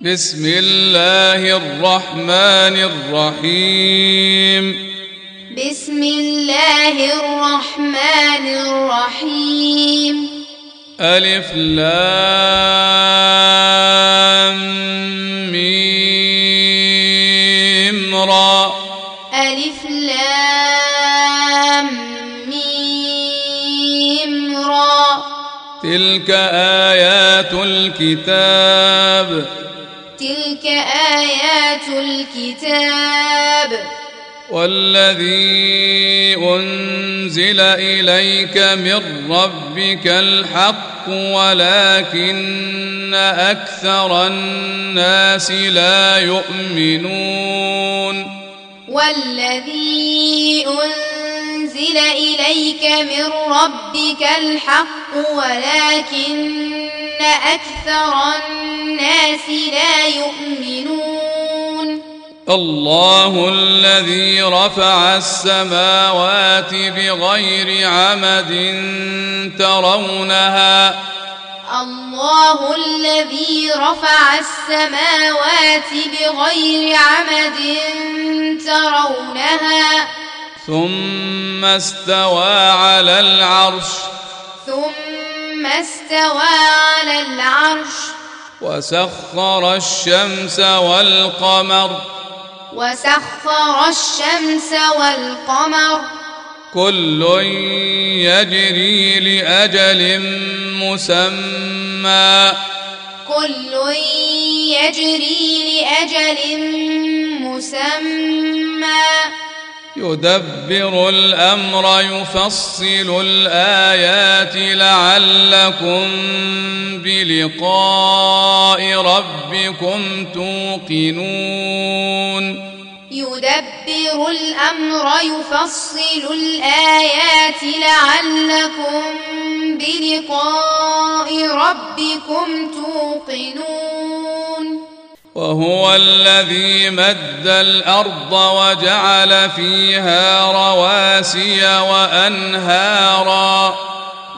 بسم الله الرحمن الرحيم. بسم الله الرحمن الرحيم. ألف لام ميم را. ألف لام ميم را. تلك آيات الكتاب. تلك آيات الكتاب. والذي أنزل إليك من ربك الحق ولكن أكثر الناس لا يؤمنون. والذي أنزل إليك من ربك الحق ولكن أكثر الناس لا يؤمنون. الله الذي رفع السماوات بغير عمد ترونها. الله الذي رفع السماوات بغير عمد ترونها. ثم استوى على العرش. ثم استوى على العرش. وسخر الشمس والقمر. وسخر الشمس والقمر. كل يجري لأجل مسمى. كل يجري لأجل مسمى. يدبر الأمر يفصل الآيات لعلكم بلقاء ربكم توقنون. يدبر الأمر يفصل الآيات لعلكم بلقاء ربكم توقنون. وهو الذي مد الأرض وجعل فيها رواسي وأنهارا.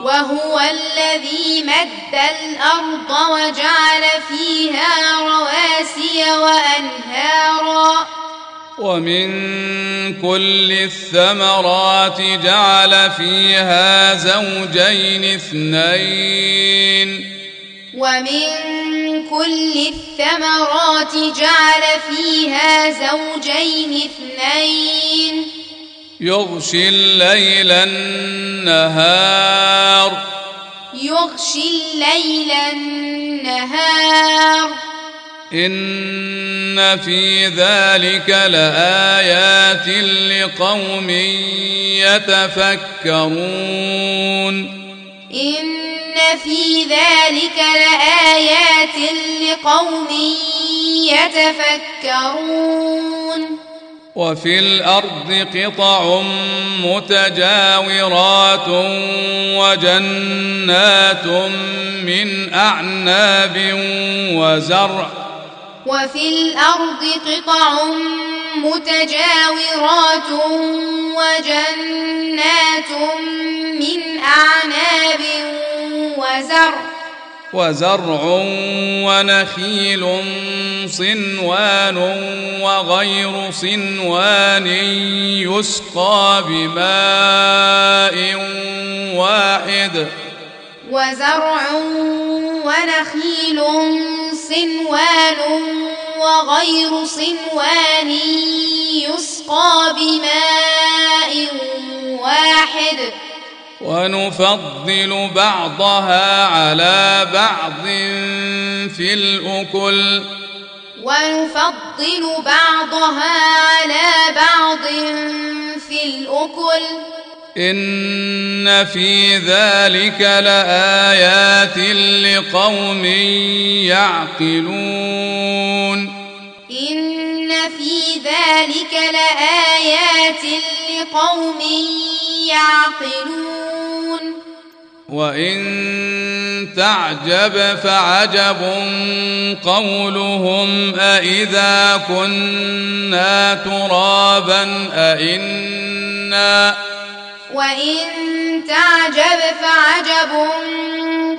وهو الذي مد الأرض وجعل فيها رواسي وأنهارا. ومن كل الثمرات جعل فيها زوجين اثنين. ومن كل الثمرات جعل فيها زوجين اثنين. يغشي الليل النهار. يغشي الليل النهار. إن في ذلك لآيات لقوم يتفكرون. إن في ذلك لآيات لقوم يتفكرون وفي الأرض قطع متجاورات وجنات من أعناب وزرع وفي الأرض قطع متجاورات وجنات وزرع ونخيل صنوان وغير صنوان يسقى بماء واحد. وزرع ونخيل صنوان وغير صنوان يسقى بماء واحد. ونفضل بعضها على بعض في الأكل. ونفضل بعضها على بعض في الأكل. إن في ذلك لآيات لقوم يعقلون. في ذلك لآيات لقوم يعقلون. وإن تعجب فعجب قولهم أإذا كنا ترابا أإنا وإن تعجب فعجب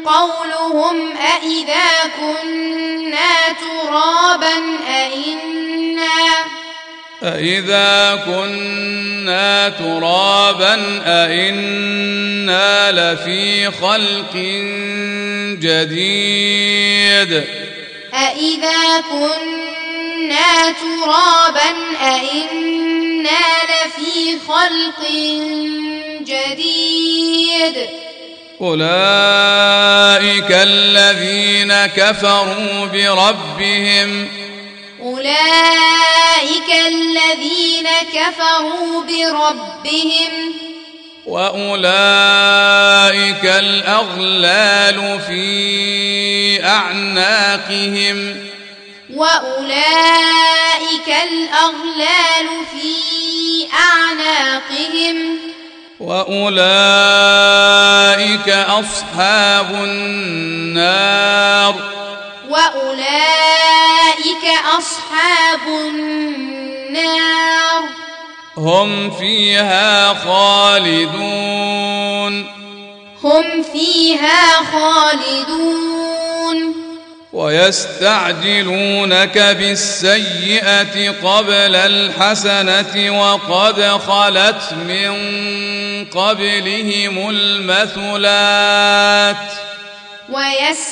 قولهم أإذا كنا ترابا أإنا أإذا كنا ترابا أإنا لفي خلق جديد. أإذا كنا ترابا أإنا لفي خلق جديد. أولئك الذين كفروا بربهم. أولئك الذين كفروا بربهم. وأولئك الأغلال في أعناقهم. وأولئك الأغلال في أعناقهم. وأولئك أصحاب النار. وأولئك أصحاب النار. هم فيها خالدون. هم فيها خالدون. ويستعجلونك بالسيئة قبل الحسنة وقد خلت من قبلهم المثلات ويستعجلونك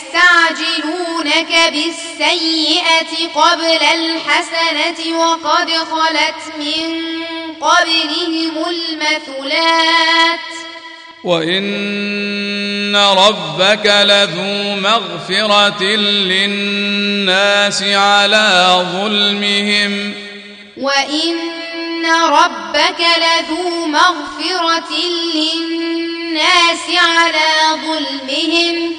بالسيئة قبل الحسنة وقد خلت من قبلهم المثلات وإن ربك لذو مغفرة للناس على ظلمهم وإن ربك لذو مغفرة للناس على ظلمهم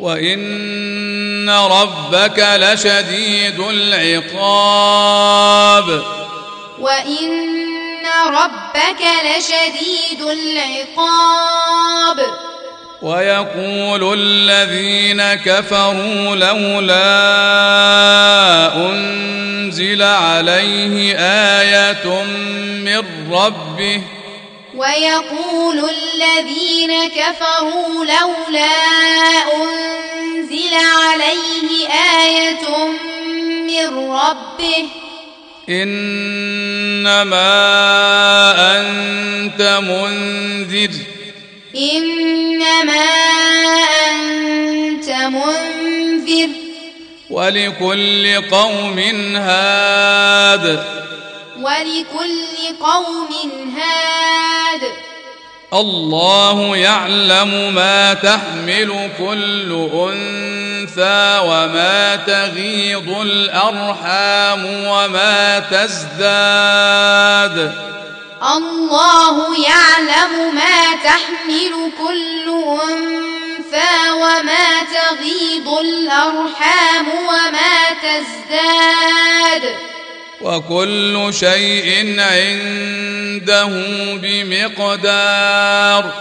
وإن ربك لشديد العقاب وإن ربك لشديد العقاب ويقول الذين كفروا لولا أنزل عليه آية من ربه ويقول الذين كفروا لولا أنزل عليه آية من ربه إنما أنت منذر. إنما أنت منذر. ولكل قوم هاد. ولكل قوم هاد. الله يعلم ما تحمل كل أنثى وما تغيض الأرحام وما تزداد. الله يعلم ما تحمل كل أنثى وما تغيض الأرحام وما تزداد. وكل شيء عنده بمقدار.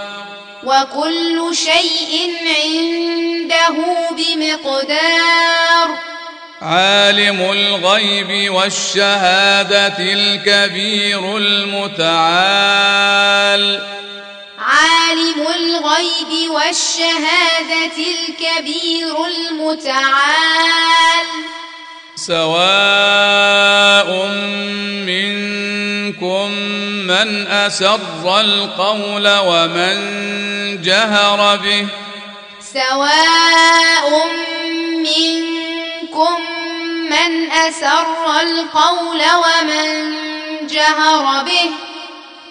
وكل شيء عنده بمقدار. عالم الغيب والشهادة الكبير المتعال. عالم الغيب والشهادة الكبير المتعال. سواء منكم من أسر القول ومن جهر به. سواء منكم من أسر القول ومن جهر به.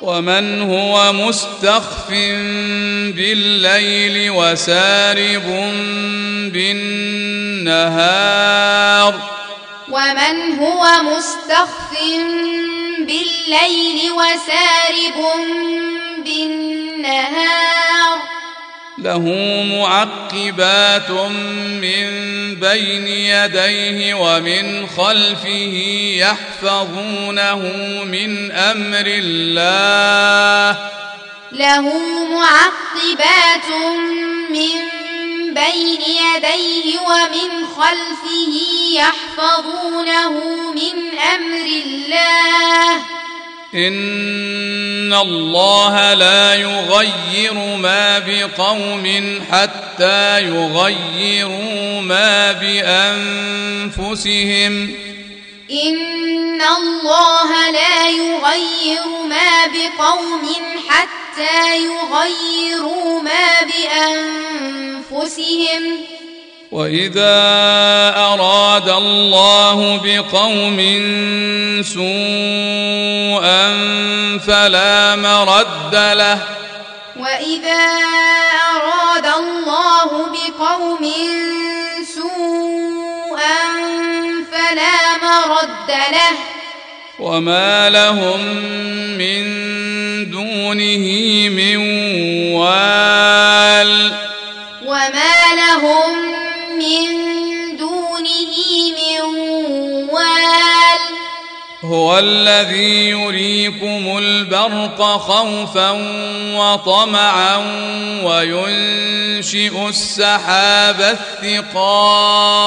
ومن هو مستخف بالليل وسارب بالنهار. ومن هو مستخف بالليل وسارب بالنهار له معقبات من بين يديه ومن خلفه يحفظونه من أمر الله. له معقبات من بين يديه ومن خلفه يحفظونه من أمر الله. إن الله لا يغير ما بقوم حتى يغيروا ما بأنفسهم. إن الله لا يغير ما بقوم حتى يغيروا ما بأنفسهم واذا اراد الله بقوم سوءا فلا مرد له وإذا أراد الله بقوم سوءا فلا مرد له. وما لهم من دونه من وال وما لهم من دونه من وال هو الذي يريكم البرق خوفا وطمعا وينشئ السحاب الثقال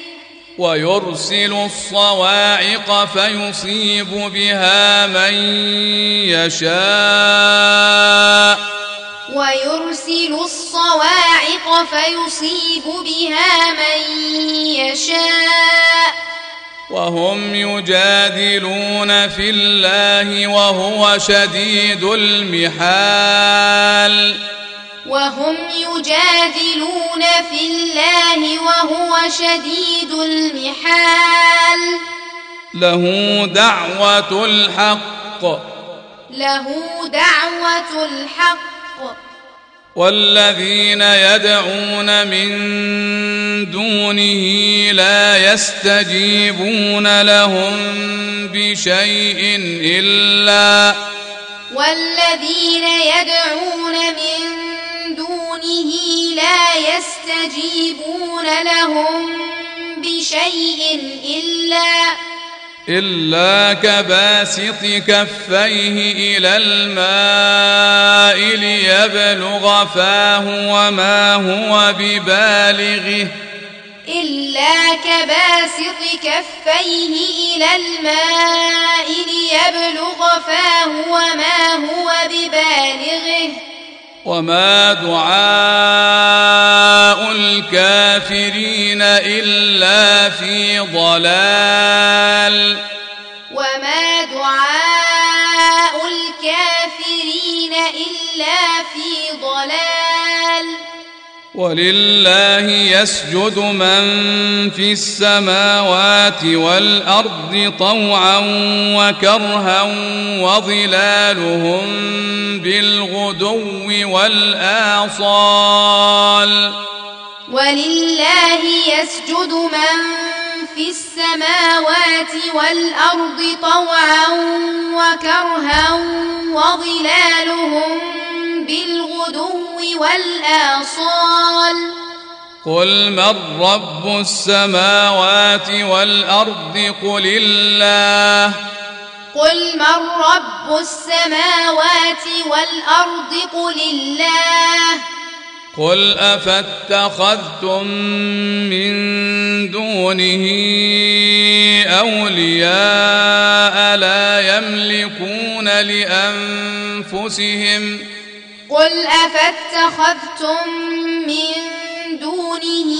ويرسل الصواعق فيصيب بها من يشاء. ويرسل الصواعق فيصيب بها من يشاء. وهم يجادلون في الله وهو شديد المحال. وهم يجادلون في الله وهو شديد المحال. له دعوة الحق. له دعوة الحق. والذين يدعون من دونه لا يستجيبون لهم بشيء إلا والذين يدعون من دونه لا يستجيبون لهم بشيء إلا إلا كباسط كفيه إلى الماء ليبلغ فاه وما هو ببالغه. إلا كباسط كفيه إلى الماء ليبلغ فاه وما هو ببالغه. وما دعاء الكافرين إلا في ضلال وما دعاء ولله يسجد من في السماوات والأرض طوعا وكرها وظلالهم بالغدو والآصال. ولله يسجد من في السماوات والأرض طوعا وكرها وظلالهم بالغدو والآصال. قل من رب السماوات والارض قل الله قل من رب السماوات والأرض قل الله قل افاتخذتم من دونه اولياء لا يملكون لانفسهم قل أفاتخذتم من دونه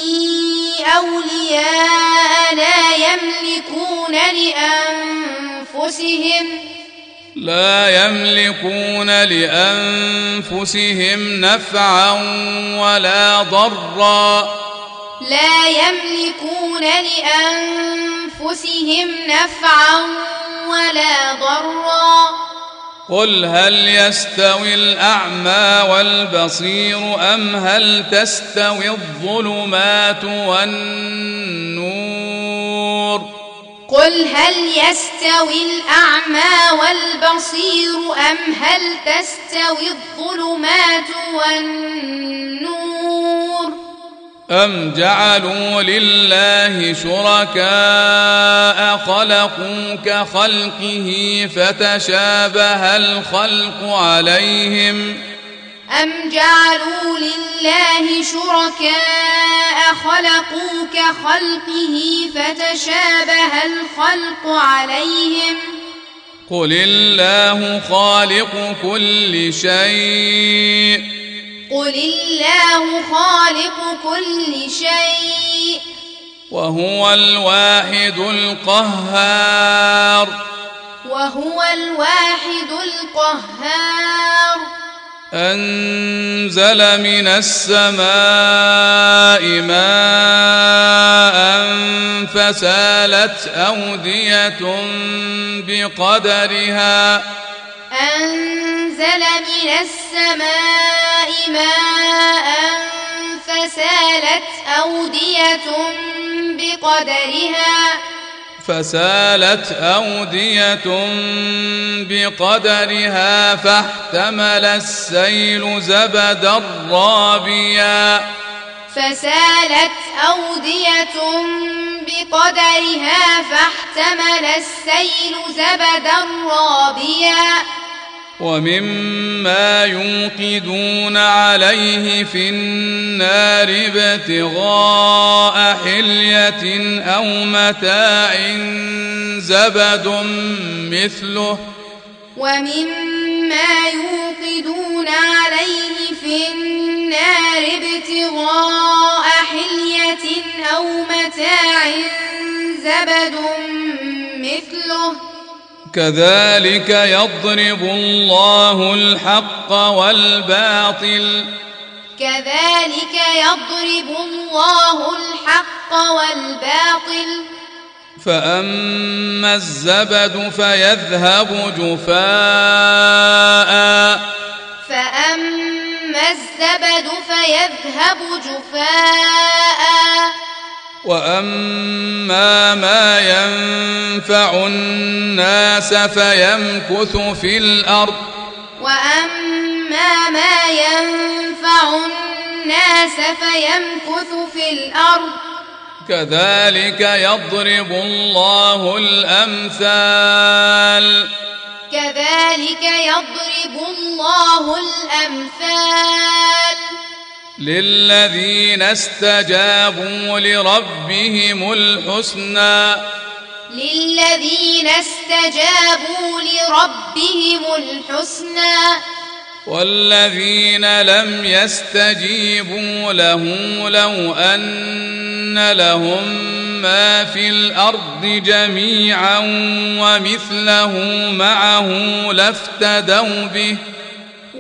أولياء لا يملكون لأنفسهم لا يملكون لانفسهم نفعا ولا ضرا. لا يملكون لأنفسهم نفعا ولا ضرا. قل هل يستوي الأعمى والبصير أم هل تستوي الظلمات والنور قل هل يستوي الأعمى والبصير أم هل تستوي الظلمات والنور أم جعلوا لله شركاء خلقوا كخلقه فتشابه الخلق عليهم أم جعلوا لله شركاء خلقوا كخلقه فتشابه الخلق عليهم قل الله خالق كل شيء قل الله خالق كل شيء وهو الواحد القهار وهو الواحد القهار أنزل من السماء ماء فسالت أودية بقدرها أنزل من السماء ماء فسالت أودية بقدرها. فسالت أودية بقدرها فاحتمل السيل زبدا رابيا. فسالت أودية بقدرها فاحتمل السيل زبدا رابيا. ومما يوقدون عليه في النار ابتغاء حلية أو متاع زبد مثله. ومما يوقدون عليه في النار ابتغاء حلية أو متاع زبد مثله. كذلك يضرب الله الحق والباطل. كذلك يضرب الله الحق والباطل. فأما الزبد فيذهب جفاء. فأما الزبد فيذهب جفاء. واما ما ينفع الناس فيمكث في الأرض وأما ما ينفع الناس فيمكث في الأرض كذلك يضرب الله الامثال كذلك يضرب الله الأمثال للذين استجابوا لربهم الحسنى. للذين استجابوا لربهم الحسنى. والذين لم يستجيبوا له لو أن لهم ما في الأرض جميعا ومثله معه لافتدوا به.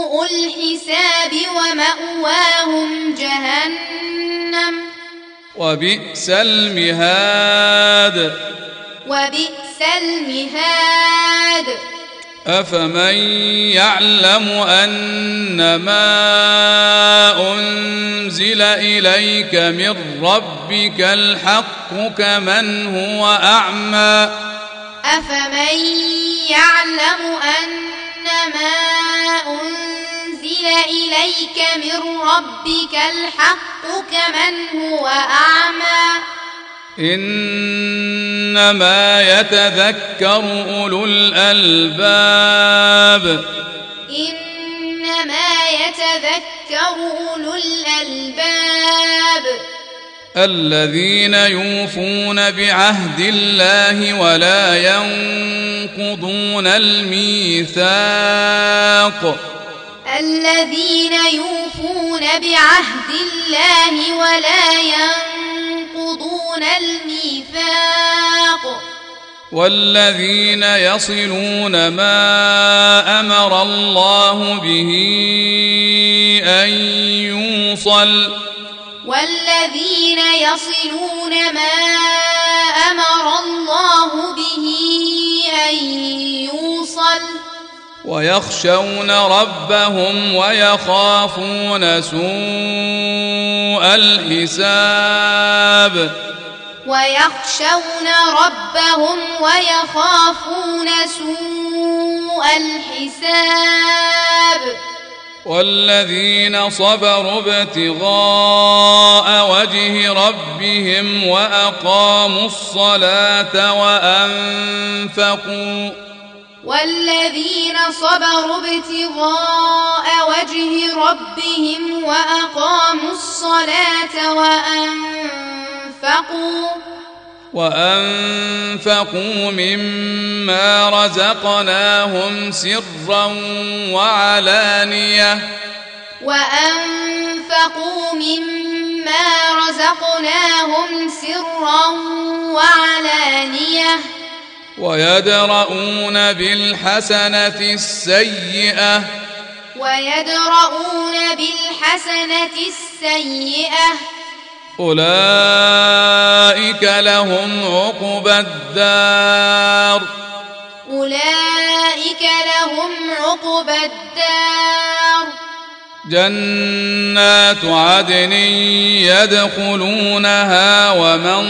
الحساب ومأواهم جهنم. وبئس المهاد. وبئس المهاد. أفمن يعلم ان ما أنزل إليك من ربك الحق كمن هو أعمى؟ أفمن يعلم أن ما أنزل إليك من ربك الحق كمن هو أعمى؟ إنما يتذكر أولو الألباب. إنما يتذكر أولو الألباب. الذين يوفون بعهد الله ولا ينقضون الميثاق. الذين يوفون بعهد الله ولا ينقضون الميثاق. والذين يصلون ما أمر الله به أن يوصل والذين يصلون ما أمر الله به أن يوصل ويخشون ربهم ويخافون سوء الحساب. ويخشون ربهم ويخافون سوء الحساب. والذين صبروا ابتغاء وجه ربهم وأقاموا الصلاة وأنفقوا. والذين صبروا ابتغاء وجه ربهم وأقاموا الصلاة وأنفقوا. وأنفقوا مما رزقناهم سرا وعلانية. وأنفقوا مما رزقناهم سرا وعلانية. ويدرؤون بالحسنة السيئة. ويدرؤون بالحسنة السيئة. أولئك لهم عقبى الدار. أولئك لهم عقبى الدار. جنات عدن يدخلونها ومن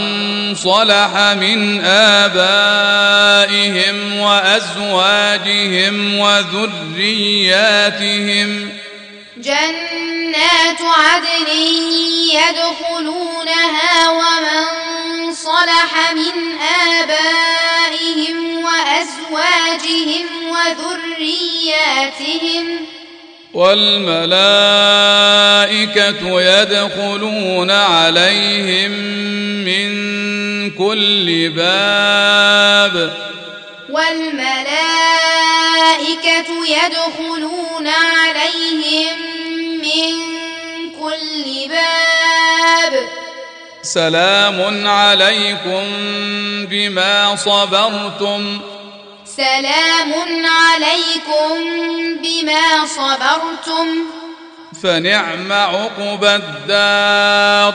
صلح من آبائهم وأزواجهم وذرياتهم جنات عدن يدخلونها ومن صلح من آبائهم وأزواجهم وذرياتهم والملائكة يدخلون عليهم من كل باب. والملائكة يدخلون عليهم من كل باب سلام عليكم بما صبرتم. سلام عليكم بما صبرتم. فنعم عقبى الدار.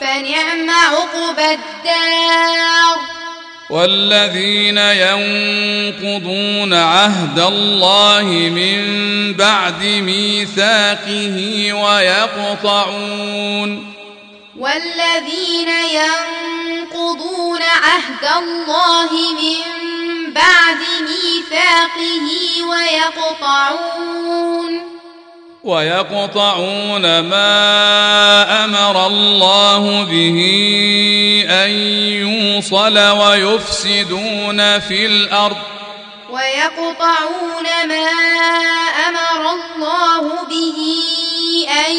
فنعم عقبى الدار. والذين ينقضون عهد الله من بعد ميثاقه ويقطعون والذين ينقضون عهد الله من بعد ميثاقه ويقطعون ويقطعون ما أمر الله به أن يوصل ويفسدون في الأرض. ويقطعون ما أمر الله به أن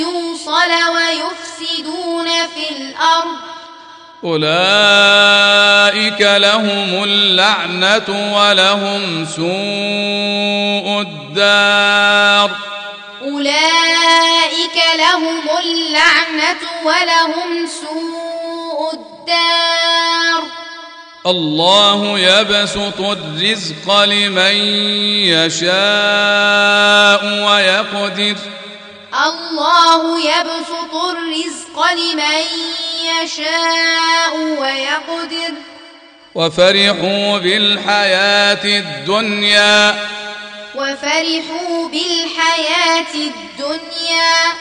يوصل ويفسدون في الأرض. أولئك لهم اللعنة ولهم سوء الدار. أولئك لهم اللعنة ولهم سوء الدار. الله يبسط الرزق لمن يشاء ويقدر. الله يبسط الرزق لمن يشاء ويقدر. وفرحوا بالحياة الدنيا. وفرحوا بالحياة الدنيا.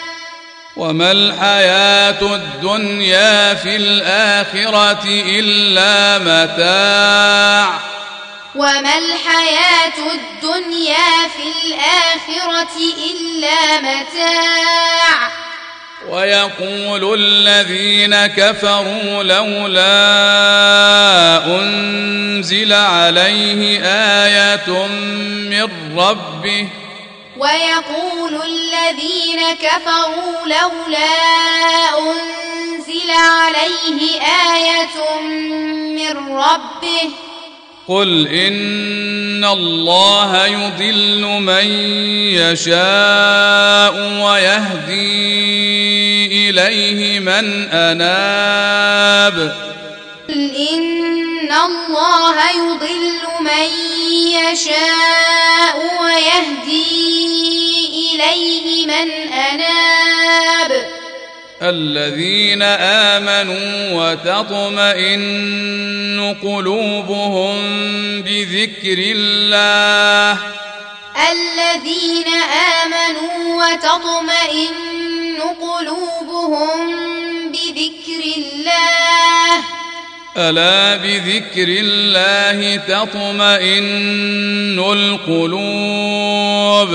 وما الحياة الدنيا في الآخرة إلا متاع. وما الحياة الدنيا في الآخرة إلا متاع. ويقول الذين كفروا لولا أنزل عليه آية من ربه. ويقول الذين كفروا لولا أنزل عليه آية من ربه. قل إن الله يضل من يشاء ويهدي إليه من أناب قل إن الله يضل من يشاء ويهدي إليه من أناب الذين آمنوا وتطمئن قلوبهم بذكر الله. الذين آمنوا وتطمئن قلوبهم بذكر الله. ألا بذكر الله تطمئن القلوب؟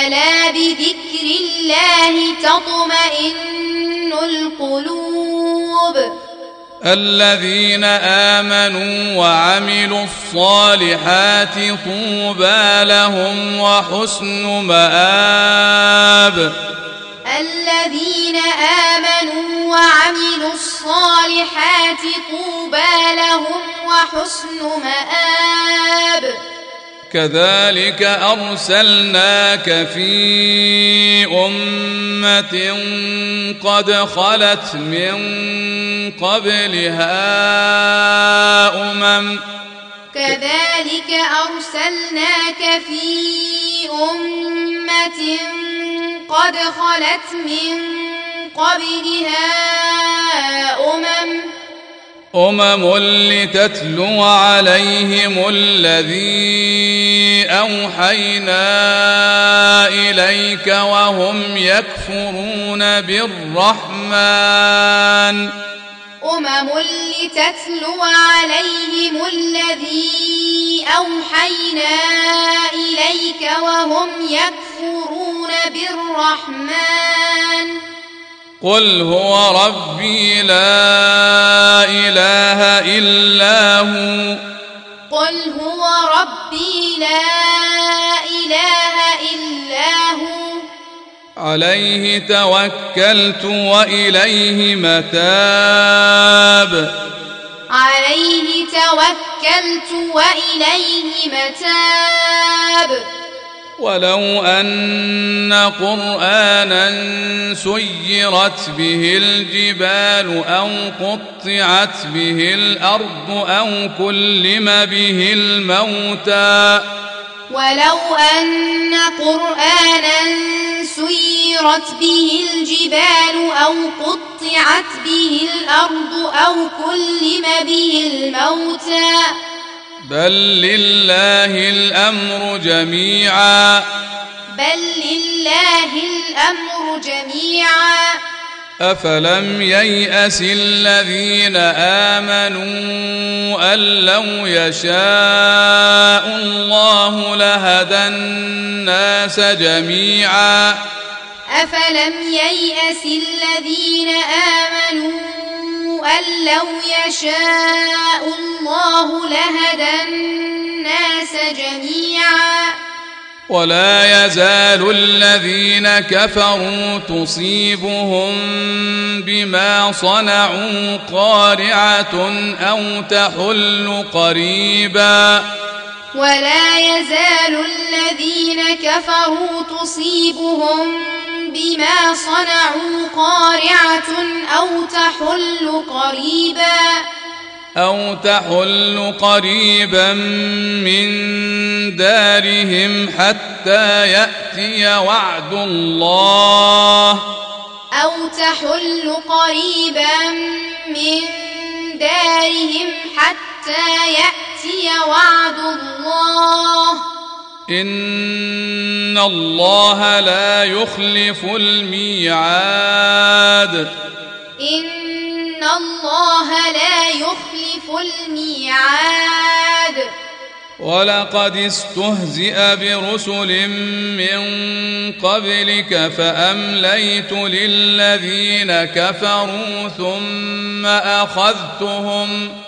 ألا بذكر الله تطمئن القلوب. الذين آمنوا وعملوا الصالحات طوبى لهم وحسن مآب. الذين آمنوا وعملوا الصالحات طوبى لهم وحسن مآب. كذلك أرسلناك في أمة قد خلت من قبلها أمم كذلك أرسلناك في أمة قد خلت من قبلها أمم أمم لتتلو عليهم الذي أوحينا إليك وهم يكفرون بالرحمن. أمم لتتلو عليهم الذي أوحينا إليك وهم يكفرون بالرحمن. قل هو ربي لا إله إلا هو. قل هو ربي لا إله إلا هو. عليه توكلت وإليه متاب. عليه توكلت وإليه متاب. ولو أن قرآنا سيرت به الجبال أو قطعت به الأرض أو كلم به الموتى ولو أن قرآنا سيرت به الجبال أو قطعت به الأرض أو كلم به الموتى بل لله الأمر جميعا. بل لله الأمر جميعا. أفلم ييأس الذين آمنوا أن لو يشاء الله لهدى الناس جميعا. أفلم ييأس الذين آمنوا أن لو يشاء الله لهدى الناس جميعا. ولا يزال الذين كفروا تصيبهم بما صنعوا قارعة أو تحل قريبا. ولا يزال الذين كفروا تصيبهم بما صنعوا قارعة أو تحل قريبا أو تحل قريبا من دارهم حتى يأتي وعد الله. أو تحل قريبا من دارهم حتى يأتي وعد الله. إن الله لا يخلف الميعاد. إن الله لا يخلف الميعاد. ولقد استهزئ برسل من قبلك فأمليت للذين كفروا ثم أخذتهم.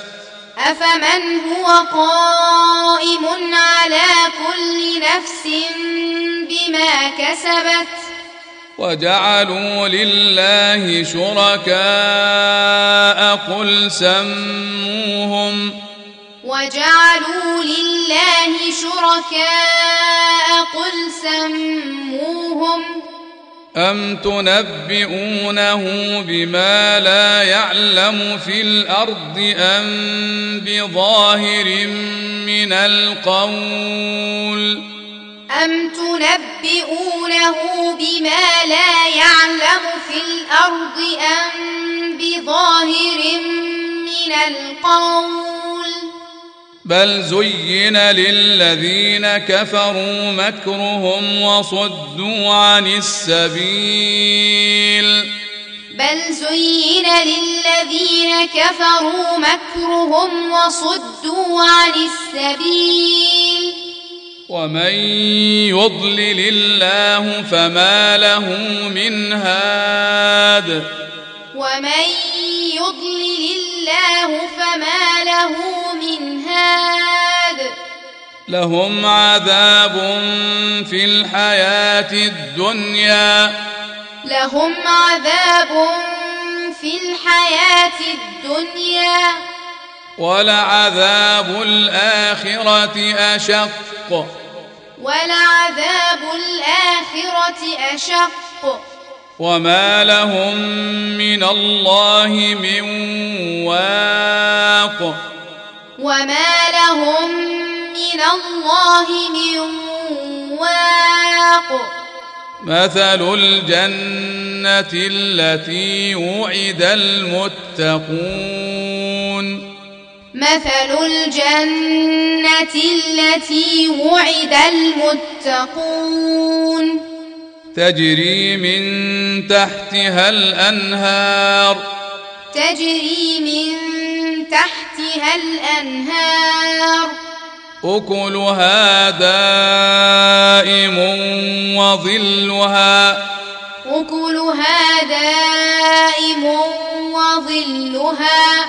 أفمن هو قائم على كل نفس بما كسبت؟ وجعلوا لله شركاء قل سموهم. وجعلوا لله شركاء قل سموهم. أم تنبئونه بما لا يعلم في الأرض أم بظاهر من القول؟ أم تنبئونه بما لا يعلم في الأرض أم بظاهر من القول؟ بل زين للذين كفروا مكرهم وصدوا عن السبيل. بل زين للذين كفروا مكرهم وصدوا عن السبيل. ومن يضلل الله فما له من هاد. ومن يضلل الله فما له من هاد لهم عذاب في الحياة الدنيا. لهم عذاب في الحياة الدنيا. ولعذاب الآخرة أشق. ولعذاب الآخرة أشق. وما لهم من الله من واق وما لهم من الله من واق مثل الجنة التي وعد المتقون مثل الجنة التي وعد المتقون تجري من تحتها الأنهار. تجري من تحتها الأنهار. أكلها دائم وظلها. أكلها دائم وظلها.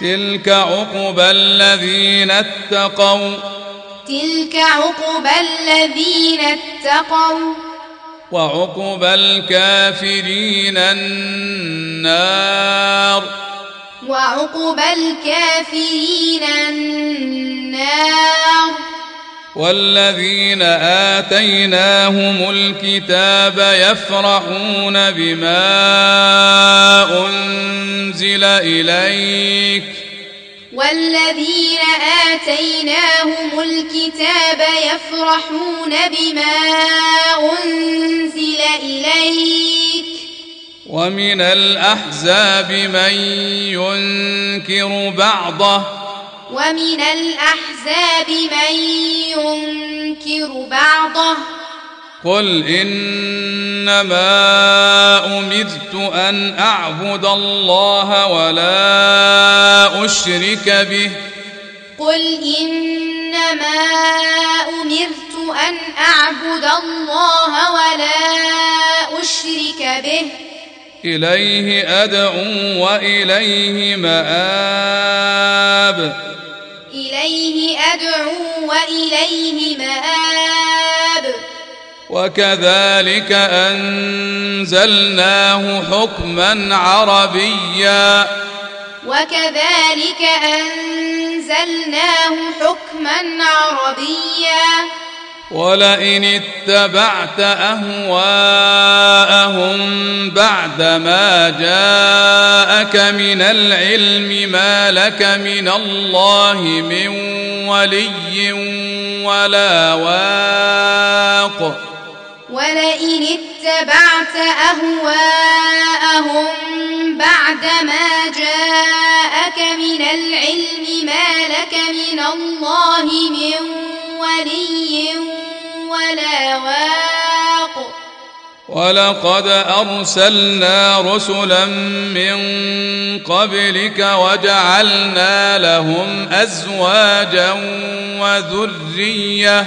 تلك عقبى الذين اتقوا. تلك عقبى الذين اتقوا. وعقبى الكافرين النار. وعقبى الكافرين النار. والذين آتيناهم الكتاب يفرحون بما أنزل إليك. والذين آتيناهم الكتاب يفرحون بما أنزل إليك. ومن الأحزاب من ينكر بعضه. ومن الأحزاب من ينكر بعضه. قل إنما أمرت أن أعبد الله ولا أشرك به. قل إنما أمرت أن أعبد الله ولا أشرك به. إليه أدعو وإليه مآب. إليه أدعو وإليه مآب. وكذلك أنزلناه حكما عربيا. وكذلك أنزلناه حكما عربيا. ولئن اتبعت أهواءهم بعدما جاءك من العلم ما لك من الله من ولي ولا واق. ولئن اتبعت أهواءهم بعدما جاءك من العلم ما لك من الله من ولي ولا واق. ولقد أرسلنا رسلا من قبلك وجعلنا لهم أزواجا وذرية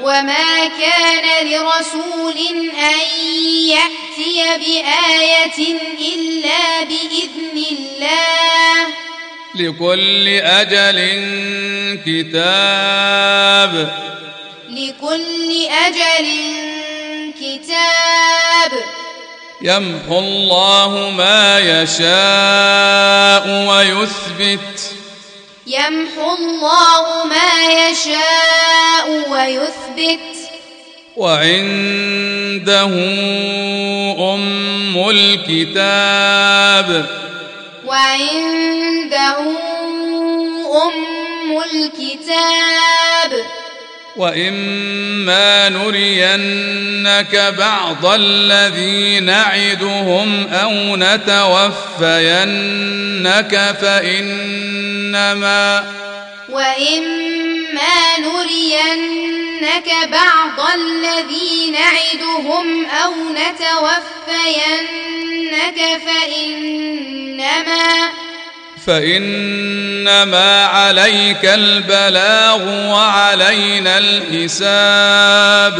وما كان لرسول أن يأتي بآية إلا بإذن الله. لكل أجل كتاب. لكل أجل كتاب. يمحو الله ما يشاء ويثبت. يمحو الله ما يشاء ويثبت. وعنده أم الكتاب. وعنده أم الكتاب. وإما نرينك بعض الذي نعدهم أو نتوفينك فإنما وإما نرينك بعض الذي نعدهم أو نتوفينك فإنما فإنما عليك البلاغ وعلينا الحساب.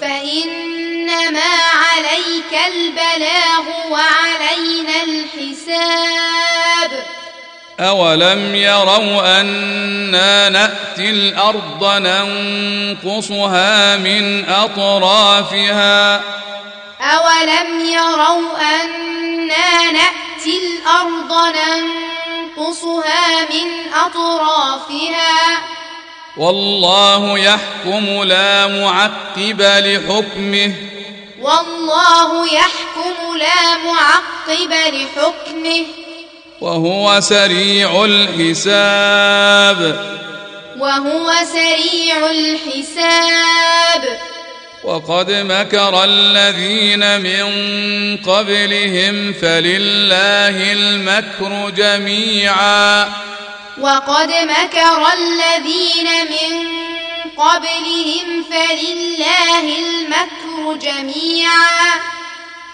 فإنما عليك البلاغ وعلينا الحساب. أولم يروا أنا نأتي الأرض ننقصها من أطرافها؟ أولم يروا أنا نأتي الأرض ننقصها من أطرافها والله يحكم لا معقب لحكمه والله يحكم لا معقب لحكمه وهو سريع الحساب وهو سريع الحساب وقد مكر الذين من قبلهم فلله المكر جميعا. وقد مكر الذين من قبلهم فلله المكر جميعا.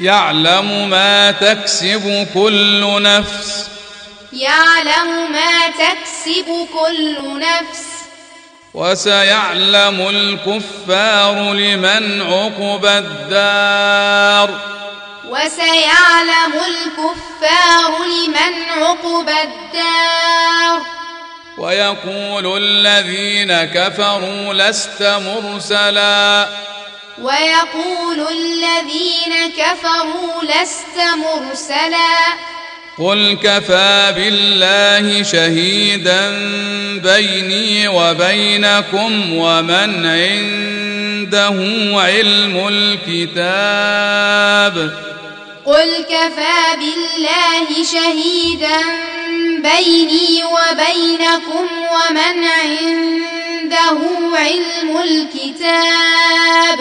يعلم ما تكسب كل نفس. يعلم ما تكسب كل نفس. وسيعلم الكفار لمن عقب الدار. وسيعلم الكفار لمن عقب الدار. ويقول الذين كفروا لست مرسلا. ويقول الذين كفروا لست مرسلا. قل كفى بالله شهيدا بيني وبينكم ومن عنده علم الكتاب قل كفى بالله شهيدا بيني وبينكم ومن عنده علم الكتاب